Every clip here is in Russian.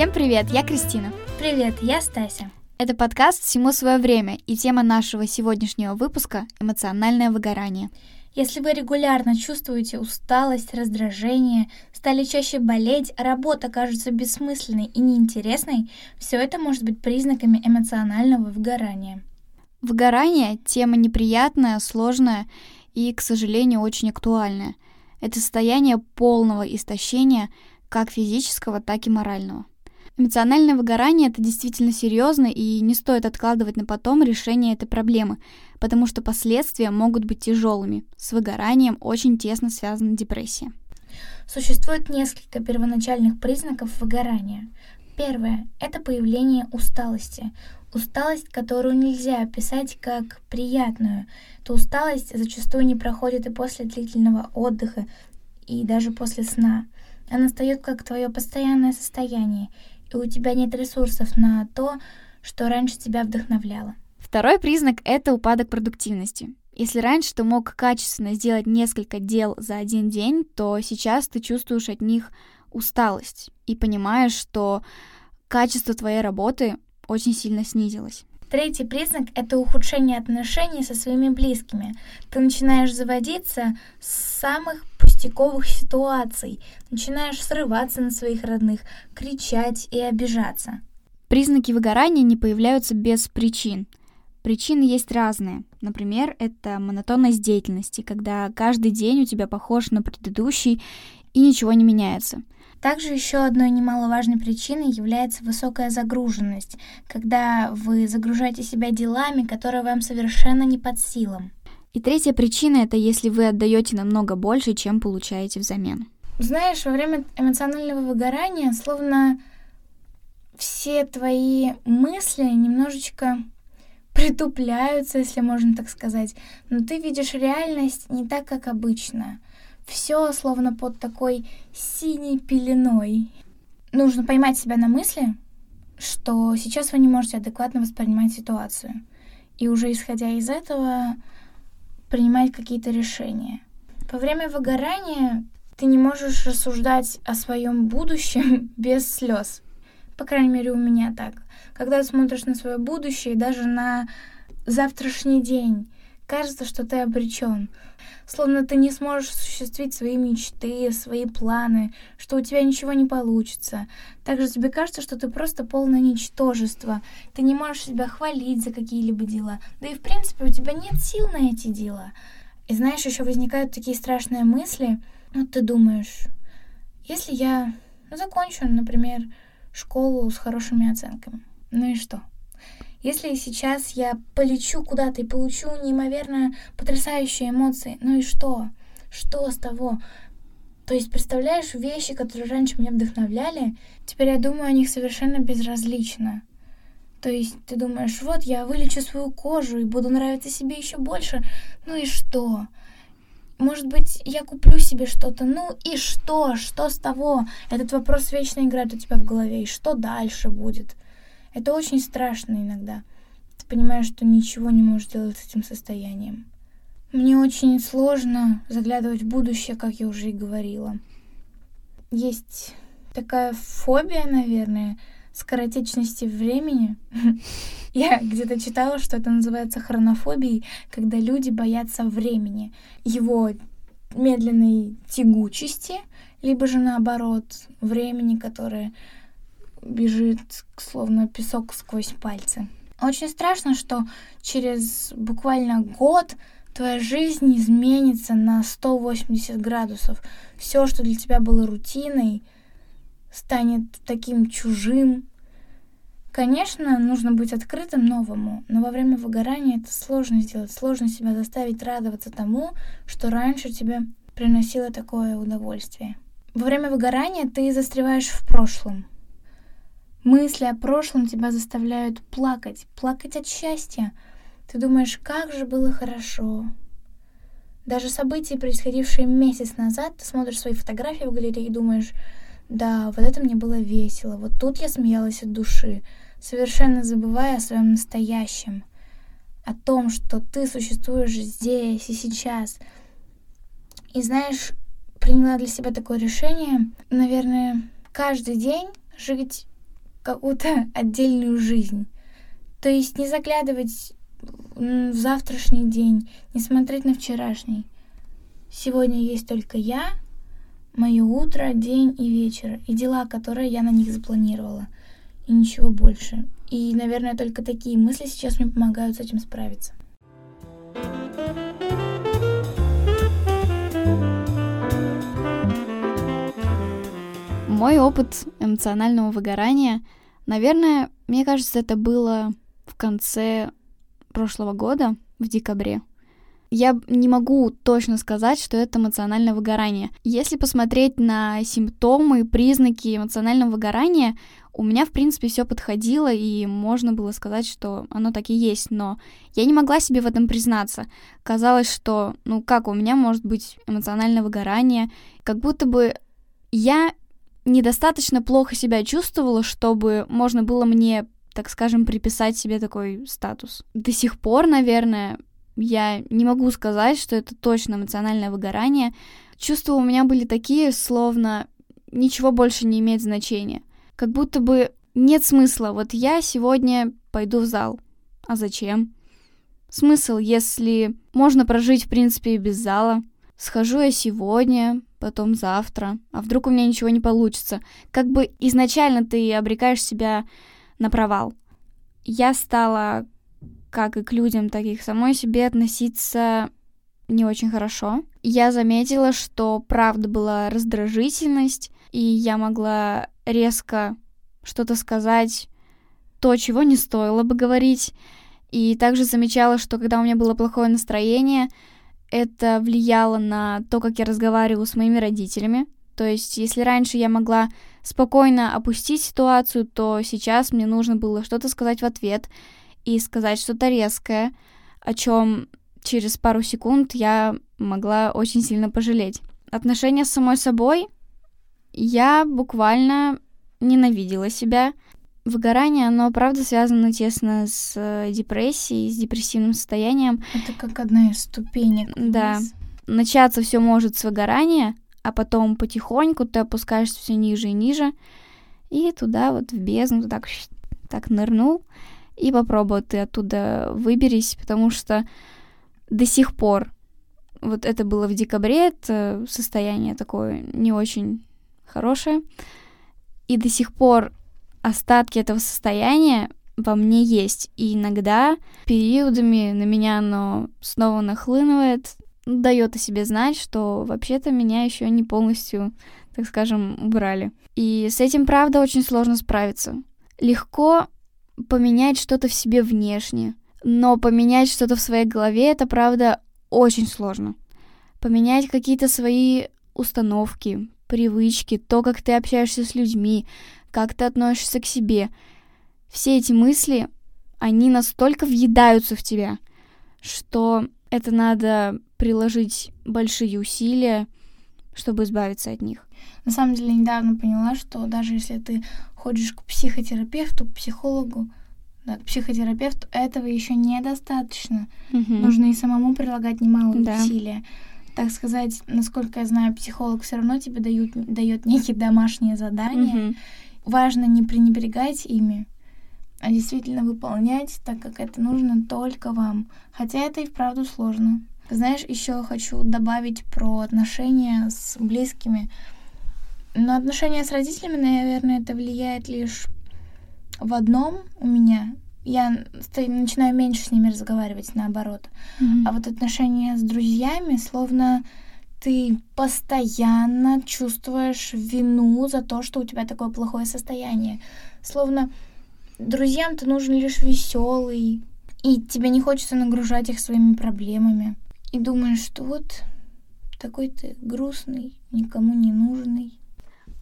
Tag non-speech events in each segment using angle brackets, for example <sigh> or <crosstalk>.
Всем привет, я Кристина. Привет, я Стася. Это подкаст «Всему свое время» и тема нашего сегодняшнего выпуска – эмоциональное выгорание. Если вы регулярно чувствуете усталость, раздражение, стали чаще болеть, а работа кажется бессмысленной и неинтересной, все это может быть признаками эмоционального выгорания. Выгорание – тема неприятная, сложная и, к сожалению, очень актуальная. Это состояние полного истощения как физического, так и морального. Эмоциональное выгорание это действительно серьезно, и не стоит откладывать на потом решение этой проблемы, потому что последствия могут быть тяжелыми. С выгоранием очень тесно связана депрессия. Существует несколько первоначальных признаков выгорания. Первое – это появление усталости. Усталость, которую нельзя описать как приятную. То усталость зачастую не проходит и после длительного отдыха, и даже после сна. Она встает как твое постоянное состояние, и у тебя нет ресурсов на то, что раньше тебя вдохновляло. Второй признак — это упадок продуктивности. Если раньше ты мог качественно сделать несколько дел за один день, то сейчас ты чувствуешь от них усталость и понимаешь, что качество твоей работы очень сильно снизилось. Третий признак — это ухудшение отношений со своими близкими. Ты начинаешь заводиться с самых пустяковых ситуаций, начинаешь срываться на своих родных, кричать и обижаться. Признаки выгорания не появляются без причин. Причины есть разные. Например, это монотонность деятельности, когда каждый день у тебя похож на предыдущий и ничего не меняется — также еще одной немаловажной причиной является высокая загруженность, когда вы загружаете себя делами, которые вам совершенно не под силам. И третья причина — это если вы отдаете намного больше, чем получаете взамен. Знаешь, во время эмоционального выгорания словно все твои мысли немножечко притупляются, если можно так сказать, но ты видишь реальность не так, как обычно — все словно под такой синей пеленой. Нужно поймать себя на мысли, что сейчас вы не можете адекватно воспринимать ситуацию. И уже исходя из этого принимать какие-то решения. Во время выгорания ты не можешь рассуждать о своем будущем <laughs> без слез. По крайней мере, у меня так. Когда смотришь на свое будущее, даже на завтрашний день, кажется, что ты обречен. Словно ты не сможешь осуществить свои мечты, свои планы, что у тебя ничего не получится. Также тебе кажется, что ты просто полное ничтожество. Ты не можешь себя хвалить за какие-либо дела. Да и в принципе у тебя нет сил на эти дела. И знаешь, еще возникают такие страшные мысли. Вот ты думаешь, если я закончу, например, школу с хорошими оценками, ну и что? Если сейчас я полечу куда-то и получу неимоверно потрясающие эмоции, ну и что? Что с того? То есть, представляешь, вещи, которые раньше меня вдохновляли, теперь я думаю о них совершенно безразлично. То есть ты думаешь, вот я вылечу свою кожу и буду нравиться себе еще больше. Ну и что? Может быть, я куплю себе что-то. Ну и что? Что с того? Этот вопрос вечно играет у тебя в голове. И что дальше будет? Это очень страшно иногда. Ты понимаешь, что ничего не можешь делать с этим состоянием. Мне очень сложно заглядывать в будущее, как я уже и говорила. Есть такая фобия, наверное, скоротечности времени. <laughs> Я где-то читала, что это называется хронофобией, когда люди боятся времени, его медленной тягучести, либо же наоборот, времени, которое бежит словно песок сквозь пальцы. Очень страшно, что через буквально год твоя жизнь изменится на 180 градусов. Все, что для тебя было рутиной, станет таким чужим. Конечно, нужно быть открытым новому, но во время выгорания это сложно сделать. Сложно себя заставить радоваться тому, что раньше тебе приносило такое удовольствие. Во время выгорания ты застреваешь в прошлом. Мысли о прошлом тебя заставляют плакать, плакать от счастья. Ты думаешь, как же было хорошо. Даже события, происходившие месяц назад, ты смотришь свои фотографии в галерее и думаешь, да, вот это мне было весело, вот тут я смеялась от души, совершенно забывая о своем настоящем, о том, что ты существуешь здесь и сейчас. И знаешь, приняла для себя такое решение, наверное, каждый день жить какую-то <laughs> отдельную жизнь. То есть не заглядывать в завтрашний день, не смотреть на вчерашний. Сегодня есть только я, мое утро, день и вечер, и дела, которые я на них запланировала, и ничего больше. И, наверное, только такие мысли сейчас мне помогают с этим справиться. Мой опыт эмоционального выгорания, наверное, мне кажется, это было в конце прошлого года, в декабре. Я не могу точно сказать, что это эмоциональное выгорание. Если посмотреть на симптомы, признаки эмоционального выгорания, у меня, в принципе, все подходило, и можно было сказать, что оно так и есть, но я не могла себе в этом признаться. Казалось, что, ну как, у меня может быть эмоциональное выгорание, как будто бы я недостаточно плохо себя чувствовала, чтобы можно было мне, так скажем, приписать себе такой статус. До сих пор, наверное, я не могу сказать, что это точно эмоциональное выгорание. Чувства у меня были такие, словно ничего больше не имеет значения. Как будто бы нет смысла. Вот я сегодня пойду в зал. А зачем? Смысл, если можно прожить, в принципе, и без зала. Схожу я сегодня, потом завтра. А вдруг у меня ничего не получится? Как бы изначально ты обрекаешь себя на провал. Я стала как и к людям, так и к самой себе относиться не очень хорошо. Я заметила, что правда была раздражительность, и я могла резко что-то сказать, то, чего не стоило бы говорить. И также замечала, что когда у меня было плохое настроение, это влияло на то, как я разговаривала с моими родителями. То есть, если раньше я могла спокойно опустить ситуацию, то сейчас мне нужно было что-то сказать в ответ — и сказать что-то резкое, о чем через пару секунд я могла очень сильно пожалеть. Отношения с самой собой я буквально ненавидела себя. Выгорание, оно правда связано тесно с э, депрессией, с депрессивным состоянием. Это как одна из ступенек. Да. Начаться все может с выгорания, а потом потихоньку ты опускаешься все ниже и ниже, и туда вот в бездну так, так нырнул, и попробуй ты оттуда выберись, потому что до сих пор, вот это было в декабре, это состояние такое не очень хорошее, и до сих пор остатки этого состояния во мне есть. И иногда периодами на меня оно снова нахлынывает, дает о себе знать, что вообще-то меня еще не полностью, так скажем, убрали. И с этим, правда, очень сложно справиться. Легко поменять что-то в себе внешне. Но поменять что-то в своей голове, это правда очень сложно. Поменять какие-то свои установки, привычки, то, как ты общаешься с людьми, как ты относишься к себе. Все эти мысли, они настолько въедаются в тебя, что это надо приложить большие усилия, чтобы избавиться от них. На самом деле, недавно поняла, что даже если ты ходишь к психотерапевту, к психологу, да, к психотерапевту, этого еще недостаточно. Угу. Нужно и самому прилагать немало да. усилия. Так сказать, насколько я знаю, психолог все равно тебе дают, дает некие домашние задания. Угу. Важно не пренебрегать ими, а действительно выполнять, так как это нужно только вам. Хотя это и вправду сложно. Знаешь, еще хочу добавить про отношения с близкими. Но отношения с родителями, наверное, это влияет лишь в одном у меня. Я начинаю меньше с ними разговаривать, наоборот. Mm-hmm. А вот отношения с друзьями, словно ты постоянно чувствуешь вину за то, что у тебя такое плохое состояние. Словно друзьям ты нужен лишь веселый, и тебе не хочется нагружать их своими проблемами. И думаешь, что вот такой ты грустный, никому не нужный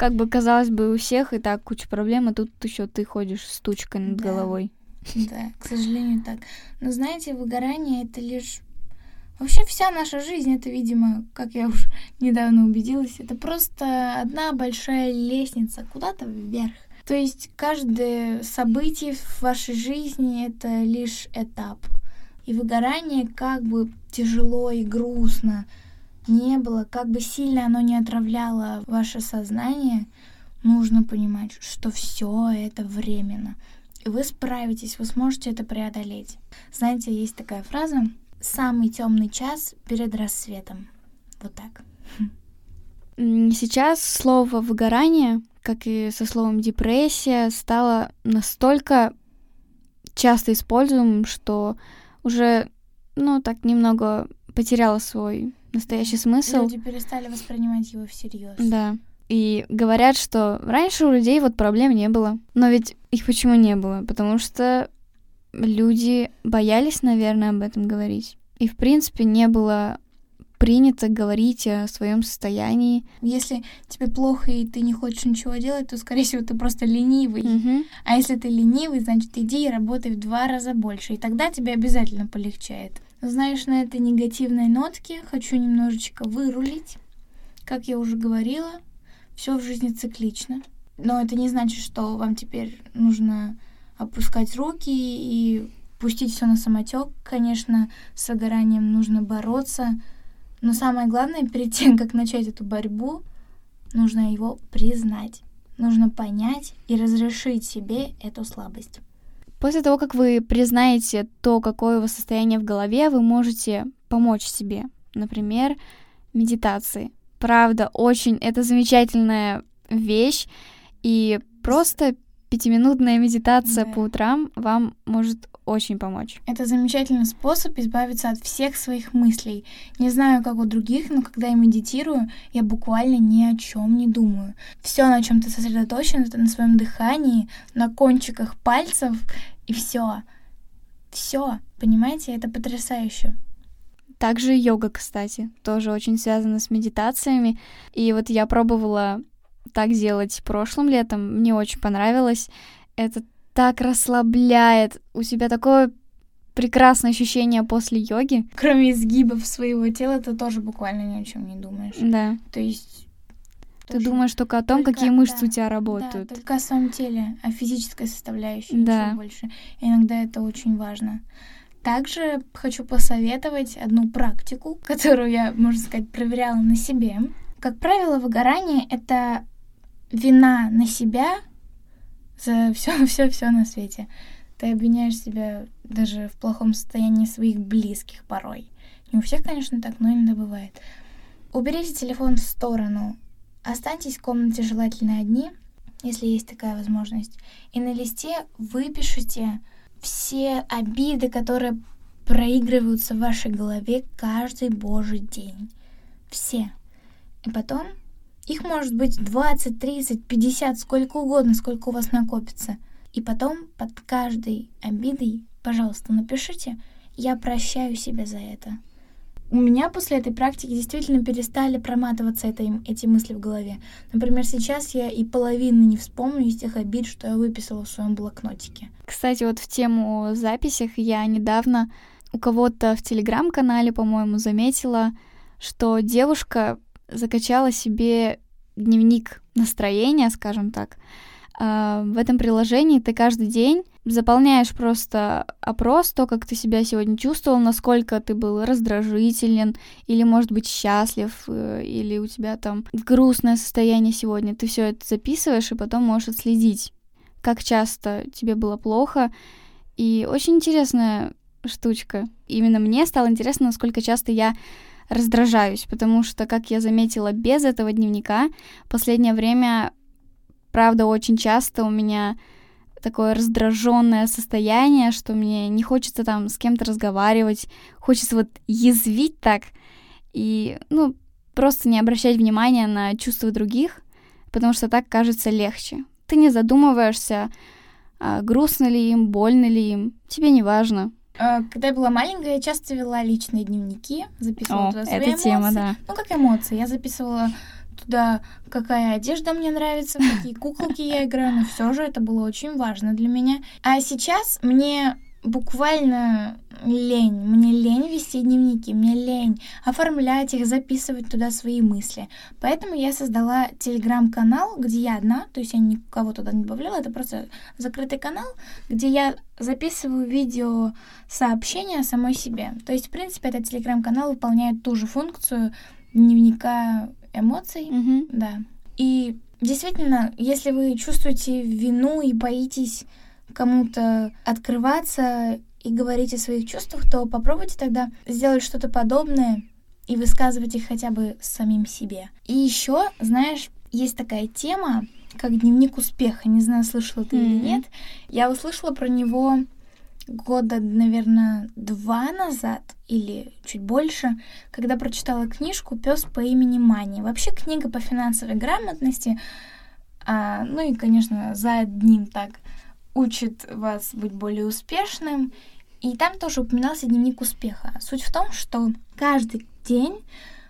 как бы казалось бы у всех и так куча проблем, а тут еще ты ходишь с тучкой над да. головой. Да, к сожалению, так. Но знаете, выгорание это лишь Вообще вся наша жизнь, это, видимо, как я уже <laughs> недавно убедилась, это просто одна большая лестница куда-то вверх. То есть каждое событие в вашей жизни это лишь этап. И выгорание как бы тяжело и грустно, не было, как бы сильно оно не отравляло ваше сознание, нужно понимать, что все это временно. И вы справитесь, вы сможете это преодолеть. Знаете, есть такая фраза «самый темный час перед рассветом». Вот так. Сейчас слово «выгорание», как и со словом «депрессия», стало настолько часто используемым, что уже, ну, так немного потеряло свой настоящий смысл. Люди перестали воспринимать его всерьез. Да. И говорят, что раньше у людей вот проблем не было. Но ведь их почему не было? Потому что люди боялись, наверное, об этом говорить. И, в принципе, не было принято говорить о своем состоянии. Если тебе плохо и ты не хочешь ничего делать, то, скорее всего, ты просто ленивый. Угу. А если ты ленивый, значит, иди и работай в два раза больше. И тогда тебе обязательно полегчает. Знаешь, на этой негативной нотке хочу немножечко вырулить. Как я уже говорила, все в жизни циклично. Но это не значит, что вам теперь нужно опускать руки и пустить все на самотек. Конечно, с выгоранием нужно бороться, но самое главное, <laughs> перед тем, как начать эту борьбу, нужно его признать. Нужно понять и разрешить себе эту слабость. После того, как вы признаете то, какое у вас состояние в голове, вы можете помочь себе. Например, медитации. Правда, очень это замечательная вещь. И просто пятиминутная медитация да. по утрам вам может очень помочь. Это замечательный способ избавиться от всех своих мыслей. Не знаю, как у других, но когда я медитирую, я буквально ни о чем не думаю. Все, на чем ты сосредоточен, это на своем дыхании, на кончиках пальцев, и все. Все, понимаете, это потрясающе. Также йога, кстати, тоже очень связана с медитациями. И вот я пробовала так делать прошлым летом, мне очень понравилось. Это так расслабляет. У тебя такое прекрасное ощущение после йоги. Кроме изгибов своего тела, ты тоже буквально ни о чем не думаешь. Да. То есть ты тоже... думаешь только о том, только, какие мышцы да, у тебя работают. Да, только о своем теле, о физической составляющей, да. ничего больше. И иногда это очень важно. Также хочу посоветовать одну практику, <laughs> которую я, можно сказать, проверяла на себе. Как правило, выгорание — это вина на себя за все, <laughs> все, все на свете. Ты обвиняешь себя даже в плохом состоянии своих близких порой. Не у всех, конечно, так, но иногда бывает. Уберите телефон в сторону. Останьтесь в комнате желательно одни, если есть такая возможность. И на листе выпишите все обиды, которые проигрываются в вашей голове каждый божий день. Все. И потом их может быть 20, 30, 50, сколько угодно, сколько у вас накопится. И потом под каждой обидой, пожалуйста, напишите «Я прощаю себя за это». У меня после этой практики действительно перестали проматываться это, эти мысли в голове. Например, сейчас я и половины не вспомню из тех обид, что я выписала в своем блокнотике. Кстати, вот в тему записях я недавно у кого-то в телеграм-канале, по-моему, заметила, что девушка закачала себе дневник настроения, скажем так. А, в этом приложении ты каждый день заполняешь просто опрос, то, как ты себя сегодня чувствовал, насколько ты был раздражителен, или, может быть, счастлив, э, или у тебя там грустное состояние сегодня. Ты все это записываешь, и потом можешь отследить, как часто тебе было плохо. И очень интересная штучка. Именно мне стало интересно, насколько часто я раздражаюсь, потому что, как я заметила, без этого дневника последнее время, правда, очень часто у меня такое раздраженное состояние, что мне не хочется там с кем-то разговаривать, хочется вот язвить так и, ну, просто не обращать внимания на чувства других, потому что так кажется легче. Ты не задумываешься, а грустно ли им, больно ли им, тебе не важно. А, когда я была маленькая, я часто вела личные дневники, записывала О, туда свои эта эмоции. тема, да. Ну, как эмоции. Я записывала туда, какая одежда мне нравится, какие куколки я играю, но все же это было очень важно для меня. А сейчас мне буквально лень. Мне лень вести дневники, мне лень оформлять их, записывать туда свои мысли. Поэтому я создала телеграм-канал, где я одна, то есть я никого туда не добавляла, это просто закрытый канал, где я записываю видео сообщения самой себе. То есть, в принципе, этот телеграм-канал выполняет ту же функцию дневника эмоций, mm-hmm. да. И действительно, если вы чувствуете вину и боитесь кому-то открываться и говорить о своих чувствах, то попробуйте тогда сделать что-то подобное и высказывать их хотя бы самим себе. И еще, знаешь, есть такая тема, как дневник успеха. Не знаю, слышала ты mm-hmm. или нет. Я услышала про него года, наверное, два назад или чуть больше, когда прочитала книжку Пес по имени Мани. Вообще книга по финансовой грамотности, а, ну и, конечно, за одним так учит вас быть более успешным. И там тоже упоминался дневник успеха. Суть в том, что каждый день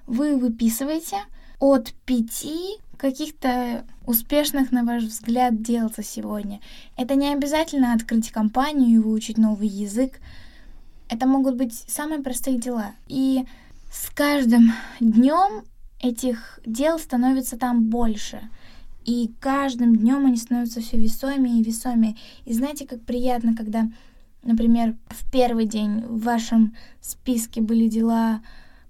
вы выписываете от пяти каких-то успешных, на ваш взгляд, дел за сегодня. Это не обязательно открыть компанию и выучить новый язык. Это могут быть самые простые дела. И с каждым днем этих дел становится там больше. И каждым днем они становятся все весомее и весомее. И знаете, как приятно, когда, например, в первый день в вашем списке были дела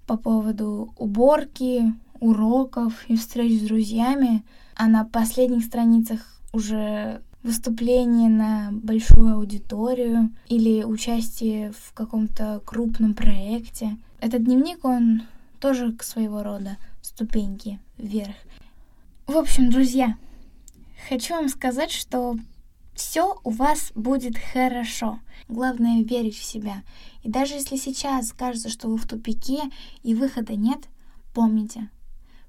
по поводу уборки, уроков и встреч с друзьями, а на последних страницах уже выступление на большую аудиторию или участие в каком-то крупном проекте. Этот дневник, он тоже к своего рода ступеньки вверх. В общем, друзья, хочу вам сказать, что все у вас будет хорошо. Главное верить в себя. И даже если сейчас кажется, что вы в тупике и выхода нет, помните,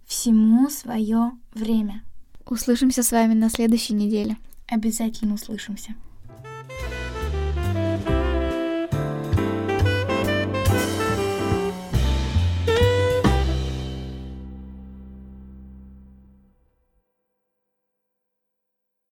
всему свое время. Услышимся с вами на следующей неделе. Обязательно услышимся.